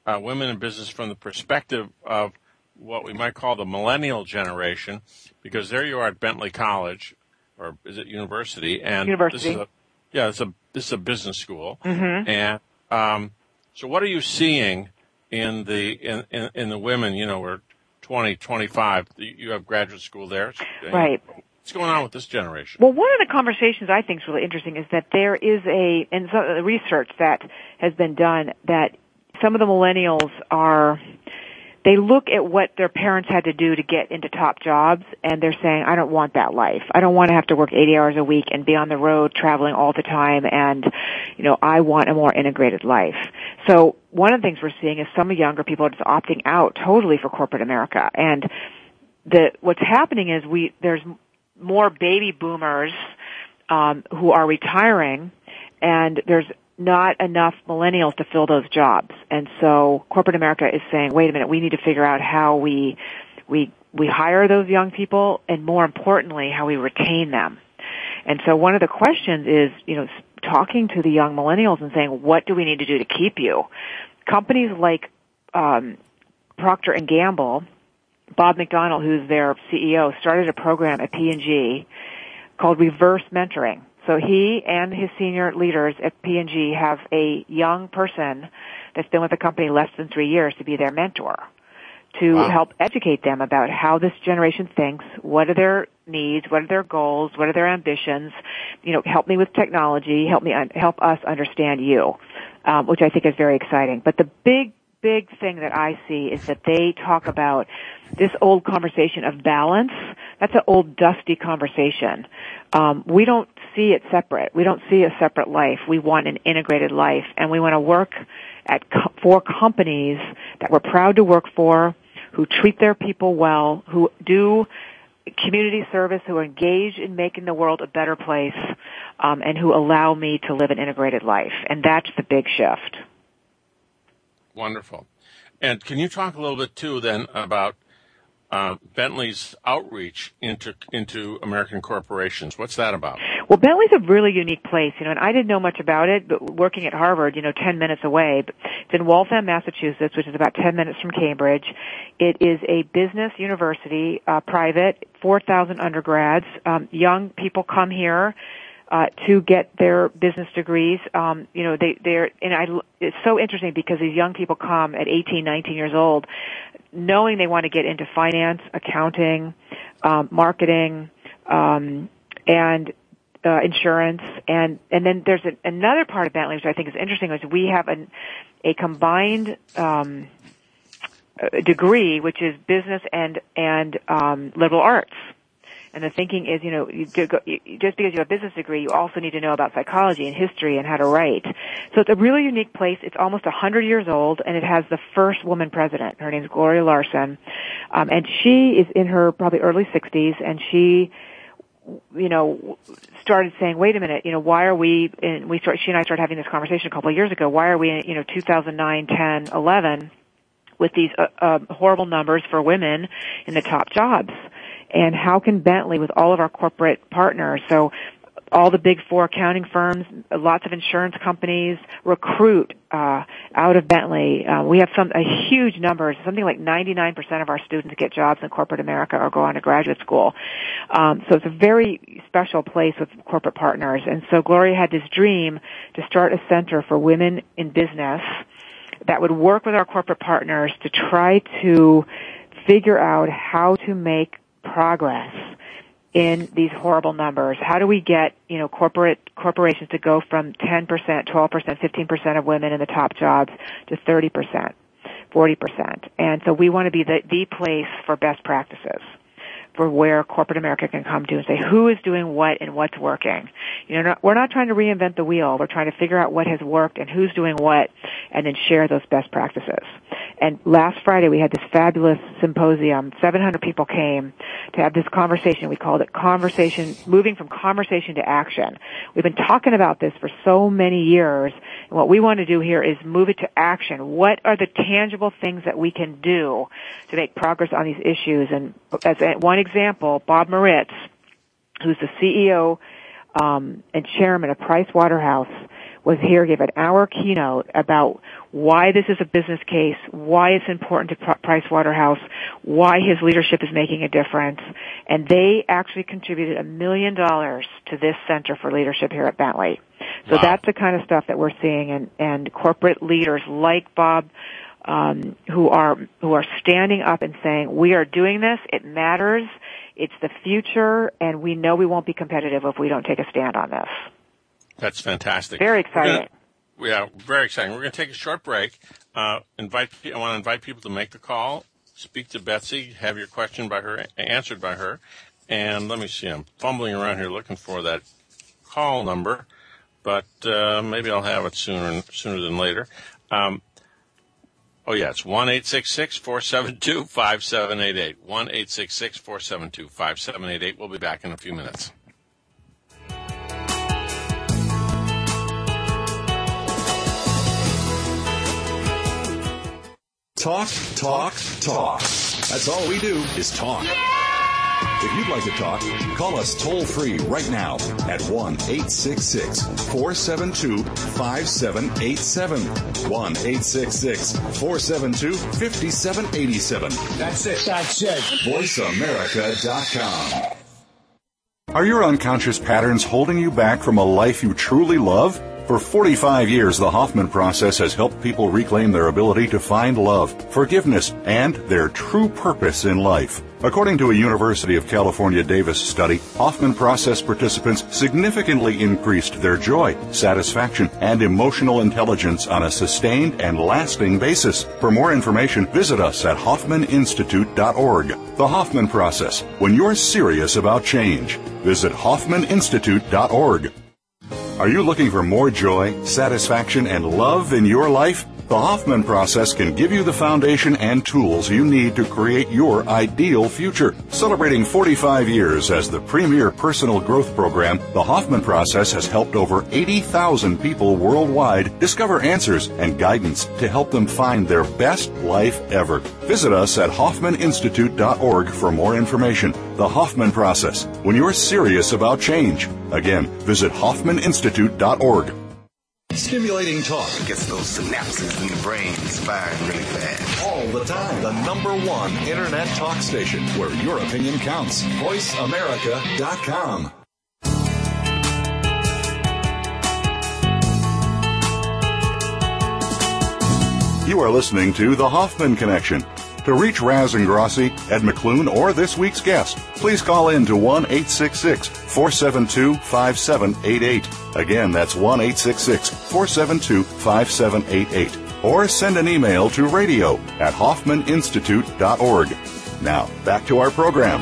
uh, women in business from the perspective of what we might call the millennial generation, because there you are at Bentley College, or is it university? And University. This is a, Yeah, it's a this is a business school, Mm-hmm. and um, so what are you seeing in the in, in, in the women? You know, we're 20, 25. You have graduate school there, Right. What's going on with this generation? Well, one of the conversations I think is really interesting is that there is a, and some the research that has been done that some of the millennials are, they look at what their parents had to do to get into top jobs and they're saying, I don't want that life. I don't want to have to work 80 hours a week and be on the road traveling all the time and, you know, I want a more integrated life. So one of the things we're seeing is some younger people are just opting out totally for corporate America and the, what's happening is we, there's more baby boomers um, who are retiring, and there's not enough millennials to fill those jobs. And so corporate America is saying, wait a minute, we need to figure out how we we we hire those young people, and more importantly, how we retain them. And so one of the questions is, you know, talking to the young millennials and saying, what do we need to do to keep you? Companies like um, Procter and Gamble Bob McDonald, who's their CEO, started a program at P&G called Reverse Mentoring. So he and his senior leaders at P&G have a young person that's been with the company less than three years to be their mentor to Wow. help educate them about how this generation thinks, what are their needs, what are their goals, what are their ambitions, you know, help me with technology, help me, help us understand you, um, which I think is very exciting. But the big, big thing that I see is that they talk about this old conversation of balance. That's an old dusty conversation. Um, we don't see it separate. We don't see a separate life. We want an integrated life, and we want to work at co- for companies that we're proud to work for, who treat their people well, who do community service, who are engaged in making the world a better place, um, and who allow me to live an integrated life. And that's the big shift. Wonderful. And can you talk a little bit too then about uh, Bentley's outreach into into American corporations? What's that about? Well, Bentley's a really unique place, you know, and I didn't know much about it, but working at Harvard, you know, 10 minutes away. But It's in Waltham, Massachusetts, which is about 10 minutes from Cambridge. It is a business university, uh, private, 4,000 undergrads. Um, young people come here. Uh, to get their business degrees, um, you know, they, they're, and I, it's so interesting because these young people come at 18, 19 years old, knowing they want to get into finance, accounting, um, marketing, um, and uh, insurance, and and then there's a, another part of Bentley which I think is interesting, is we have an, a combined um, uh, degree, which is business and and um, liberal arts. And the thinking is, you know, you go, you, just because you have a business degree, you also need to know about psychology and history and how to write. So it's a really unique place. It's almost a hundred years old, and it has the first woman president. Her name is Gloria Larson, um, and she is in her probably early 60s, and she you know, started saying, wait a minute, you know, why are we, and we start, she and I started having this conversation a couple of years ago, why are we in, you know, 2009, 10, 11 with these uh, uh, horrible numbers for women in the top jobs? And how can Bentley, with all of our corporate partners, so all the big four accounting firms, lots of insurance companies recruit uh, out of Bentley. Uh, we have some a huge numbers, something like 99% of our students get jobs in corporate America or go on to graduate school. Um, so it's a very special place with corporate partners. And so Gloria had this dream to start a center for women in business that would work with our corporate partners to try to figure out how to make progress in these horrible numbers? How do we get, you know, corporate corporations to go from 10%, 12%, 15% of women in the top jobs to 30%, 40%? And so we want to be the, the place for best practices for where corporate America can come to and say who is doing what and what's working. You know, we're not trying to reinvent the wheel. We're trying to figure out what has worked and who's doing what and then share those best practices. And last Friday we had this fabulous symposium. 700 people came to have this conversation. We called it conversation, moving from conversation to action. We've been talking about this for so many years. And what we want to do here is move it to action. What are the tangible things that we can do to make progress on these issues? And as one example, Bob Moritz, who's the CEO um, and chairman of Price Waterhouse, was here, gave an hour keynote about why this is a business case, why it's important to Price Waterhouse, why his leadership is making a difference, and they actually contributed a million dollars to this Center for Leadership here at Bentley. So wow. that's the kind of stuff that we're seeing, and, and corporate leaders like Bob, um, who are who are standing up and saying, "We are doing this. It matters. It's the future, and we know we won't be competitive if we don't take a stand on this." That's fantastic. Very exciting yeah, very exciting. We're going to take a short break. Uh, invite I want to invite people to make the call, speak to Betsy, have your question by her answered by her, and let me see. I'm fumbling around here looking for that call number, but uh, maybe I'll have it sooner sooner than later. Um, oh yeah, it's one eight six six four seven two five seven eight eight. One eight six six four seven two five seven eight eight. We'll be back in a few minutes. Talk, talk, talk. That's all we do is talk. If you'd like to talk, call us toll free right now at 1 866 472 5787. 1 866 472 5787. That's it. That's it. VoiceAmerica.com. Are your unconscious patterns holding you back from a life you truly love? For 45 years, the Hoffman process has helped people reclaim their ability to find love, forgiveness, and their true purpose in life. According to a University of California Davis study, Hoffman process participants significantly increased their joy, satisfaction, and emotional intelligence on a sustained and lasting basis. For more information, visit us at hoffmaninstitute.org. The Hoffman process, when you're serious about change. Visit hoffmaninstitute.org. Are you looking for more joy, satisfaction, and love in your life? The Hoffman process can give you the foundation and tools you need to create your ideal future. Celebrating 45 years as the premier personal growth program, the Hoffman process has helped over 80,000 people worldwide discover answers and guidance to help them find their best life ever. Visit us at hoffmaninstitute.org for more information. The Hoffman process, when you're serious about change. Again, visit hoffmaninstitute.org. Stimulating talk gets those synapses in the brain firing really fast. All the time. The number one internet talk station where your opinion counts. VoiceAmerica.com. You are listening to The Hoffman Connection. To reach Raz Ingrasci, Ed McClune, or this week's guest, please call in to 1 866 472 5788. Again, that's 1 866 472 5788. Or send an email to radio at hoffmaninstitute.org. Now, back to our program.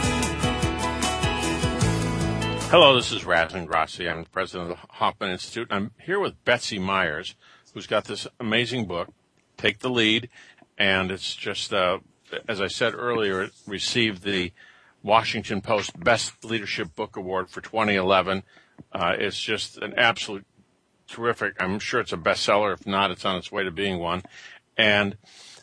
Hello, this is Raz Ingrasci. I'm the president of the Hoffman Institute. I'm here with Betsy Myers, who's got this amazing book, Take the Lead, and it's just uh, as I said earlier, it received the Washington Post Best Leadership Book Award for 2011. Uh, it's just an absolute terrific. I'm sure it's a bestseller. If not, it's on its way to being one. And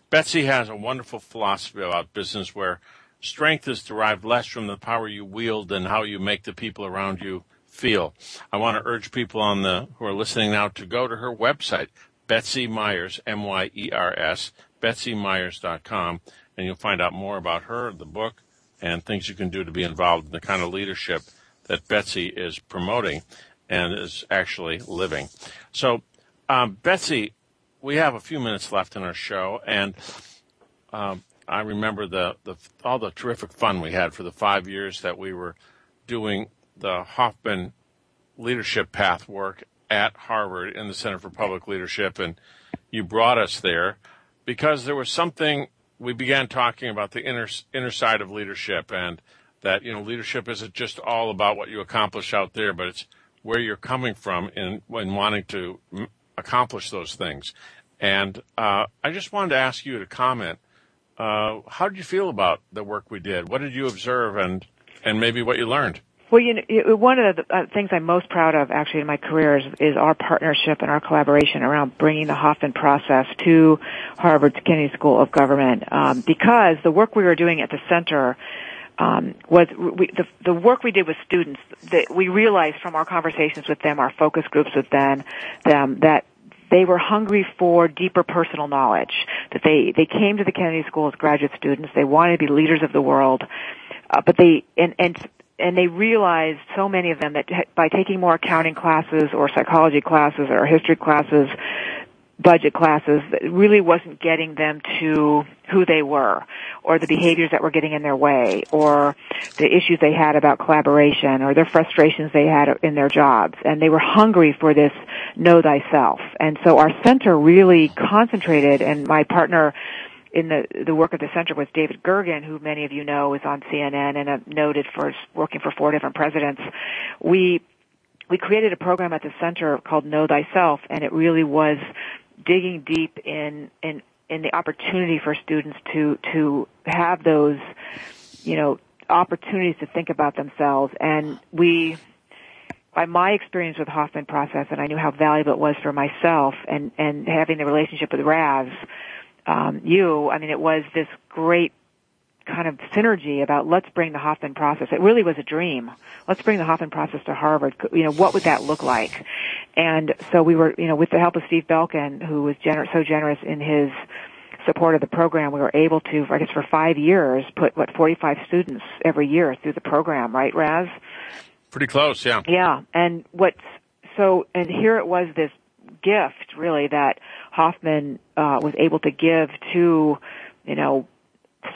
Betsy has a wonderful philosophy about business where strength is derived less from the power you wield than how you make the people around you feel. I want to urge people on the who are listening now to go to her website, Betsy Myers, M-Y-E-R-S, betsymyers.com, and you'll find out more about her, the book, and things you can do to be involved in the kind of leadership that Betsy is promoting and is actually living. So, um, Betsy, we have a few minutes left in our show, and um, I remember the, the all the terrific fun we had for the five years that we were doing the Hoffman leadership path work at Harvard in the Center for Public Leadership, and you brought us there because there was something we began talking about the inner inner side of leadership and that you know leadership isn't just all about what you accomplish out there, but it's where you're coming from in when wanting to accomplish those things. And uh, I just wanted to ask you to comment. Uh, how did you feel about the work we did? What did you observe, and and maybe what you learned? Well, you know, one of the uh, things I'm most proud of actually in my career is, is, our partnership and our collaboration around bringing the Hoffman process to Harvard's Kennedy School of Government. Um, because the work we were doing at the center um, was we, the, the work we did with students that we realized from our conversations with them, our focus groups with them, them that they were hungry for deeper personal knowledge. That they they came to the Kennedy School as graduate students. They wanted to be leaders of the world, uh, but they and and and they realized so many of them that by taking more accounting classes or psychology classes or history classes budget classes that really wasn't getting them to who they were or the behaviors that were getting in their way or the issues they had about collaboration or their frustrations they had in their jobs. And they were hungry for this know thyself. And so our center really concentrated and my partner in the the work of the center was David Gergen, who many of you know is on CNN and uh, noted for working for four different presidents. We we created a program at the center called Know Thyself, and it really was digging deep in in in the opportunity for students to to have those you know opportunities to think about themselves and we by my experience with Hoffman process and I knew how valuable it was for myself and and having the relationship with Raz um you I mean it was this great kind of synergy about let's bring the Hoffman process. It really was a dream. Let's bring the Hoffman process to Harvard. You know, what would that look like? And so we were, you know, with the help of Steve Belkin, who was gener- so generous in his support of the program, we were able to, I guess for five years, put, what, 45 students every year through the program, right, Raz? Pretty close, yeah. Yeah. And what's, so, and here it was this gift, really, that Hoffman, uh, was able to give to, you know,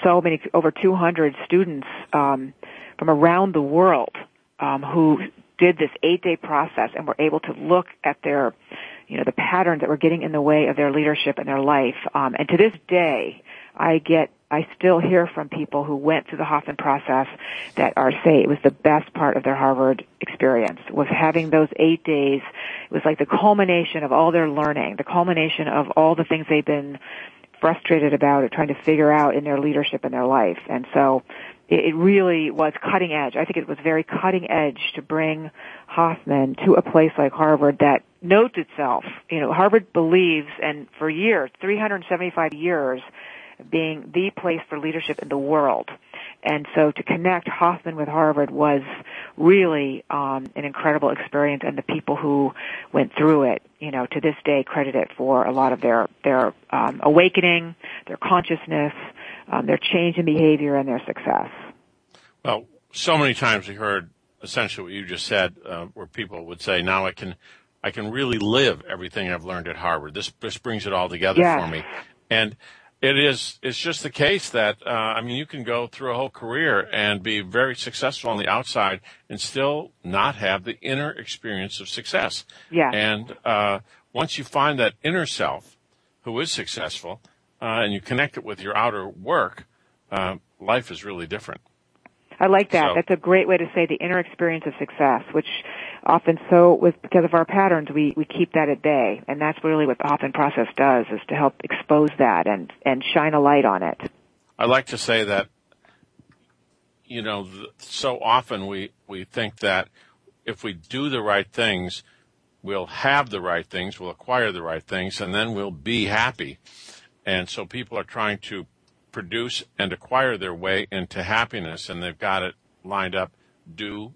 so many, over 200 students um, from around the world um, who did this eight-day process and were able to look at their, you know, the patterns that were getting in the way of their leadership and their life. Um, and to this day, I get, I still hear from people who went through the Hoffman process that are say it was the best part of their Harvard experience was having those eight days. It was like the culmination of all their learning, the culmination of all the things they've been frustrated about or trying to figure out in their leadership in their life. And so it, really was cutting edge. I think it was very cutting edge to bring Hoffman to a place like Harvard that notes itself. You know, Harvard believes, and for years, 375 years, being the place for leadership in the world. And so to connect Hoffman with Harvard was really um, an incredible experience, and the people who went through it, you know, to this day credit it for a lot of their their um, awakening, their consciousness, um, their change in behavior, and their success. Well, so many times we heard essentially what you just said, uh, where people would say, "Now I can." I can really live everything I've learned at Harvard. This this brings it all together yes. for me, and it is. It's just the case that uh, I mean, you can go through a whole career and be very successful on the outside and still not have the inner experience of success. Yeah. And uh, once you find that inner self, who is successful, uh, and you connect it with your outer work, uh, life is really different. I like that. So, That's a great way to say the inner experience of success, which often so with because of our patterns we we keep that at bay, and that's really what the Hoffman process does is to help expose that and and shine a light on it. I like to say that you know so often we we think that if we do the right things, we'll have the right things, we'll acquire the right things, and then we'll be happy. And so people are trying to produce and acquire their way into happiness, and they've got it lined up do,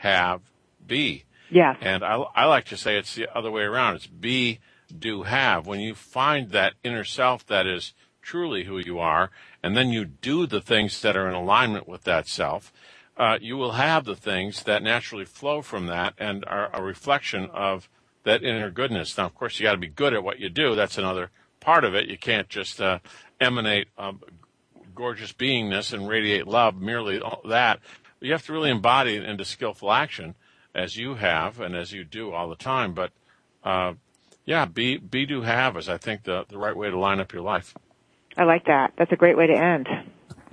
have, be. Yes. And I, I like to say it's the other way around. It's be, do, have. When you find that inner self that is truly who you are, and then you do the things that are in alignment with that self, uh, you will have the things that naturally flow from that and are a reflection of that inner goodness. Now, of course, you got to be good at what you do. That's another part of it. You can't just uh, emanate um, gorgeous beingness and radiate love, merely that. You have to really embody it into skillful action, as you have and as you do all the time. But uh, yeah, be be do have is I think the the right way to line up your life. I like that. That's a great way to end.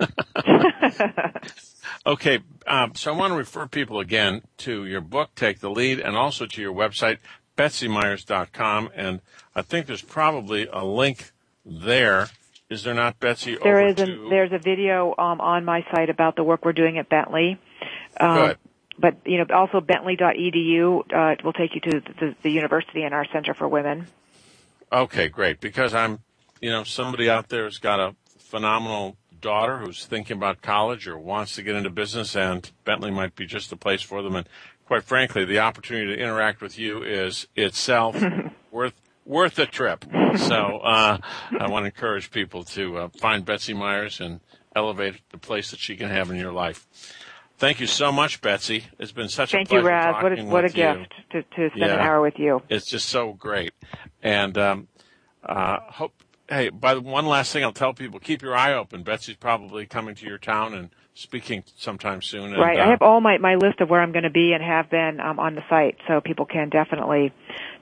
okay, um, so I want to refer people again to your book, Take the Lead, and also to your website, betsymyers.com. And I think there's probably a link there is there not, Betsy? There is. To... A, there's a video um, on my site about the work we're doing at Bentley. Um, Good. But you know, also bentley.edu uh, will take you to the, the university and our Center for Women. Okay, great. Because I'm, you know, somebody out there has got a phenomenal daughter who's thinking about college or wants to get into business, and Bentley might be just the place for them. And quite frankly, the opportunity to interact with you is itself worth worth the trip. So uh, I want to encourage people to uh, find Betsy Myers and elevate the place that she can have in your life. Thank you so much, Betsy. It's been such Thank a pleasure Thank you, Raz. What a, what a gift to, to spend Yeah. an hour with you. It's just so great. And um, uh, hope. Hey, by the one last thing, I'll tell people: keep your eye open. Betsy's probably coming to your town and speaking sometime soon. And, Right. uh, I have all my, my list of where I'm going to be and have been um, on the site, so people can definitely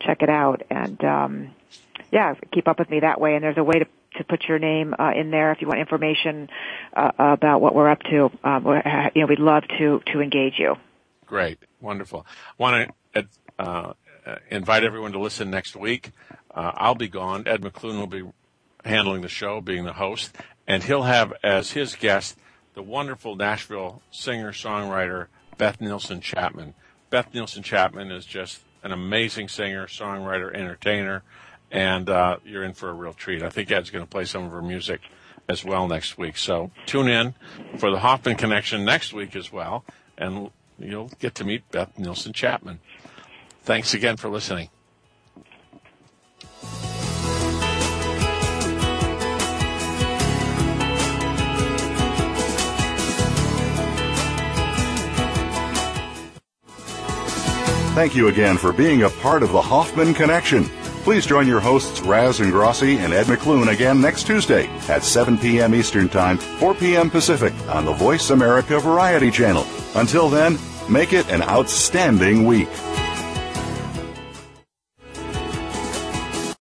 check it out. And um, yeah, keep up with me that way. And there's a way to to put your name uh, in there if you want information uh, about what we're up to. Um, we're, you know, we'd love to to engage you. Great, wonderful. I want to uh, uh, invite everyone to listen next week. Uh, I'll be gone. Ed McClune will be handling the show, being the host, and he'll have as his guest the wonderful Nashville singer-songwriter Beth Nielsen Chapman. Beth Nielsen Chapman is just an amazing singer, songwriter, entertainer, and uh, you're in for a real treat. I think Ed's going to play some of her music as well next week. So tune in for the Hoffman Connection next week as well, and you'll get to meet Beth Nielsen Chapman. Thanks again for listening. Thank you again for being a part of the Hoffman Connection. Please join your hosts Raz Ingrasci and Ed McClune again next Tuesday at 7 p.m. Eastern Time, 4 p.m. Pacific on the Voice America Variety Channel. Until then, make it an outstanding week.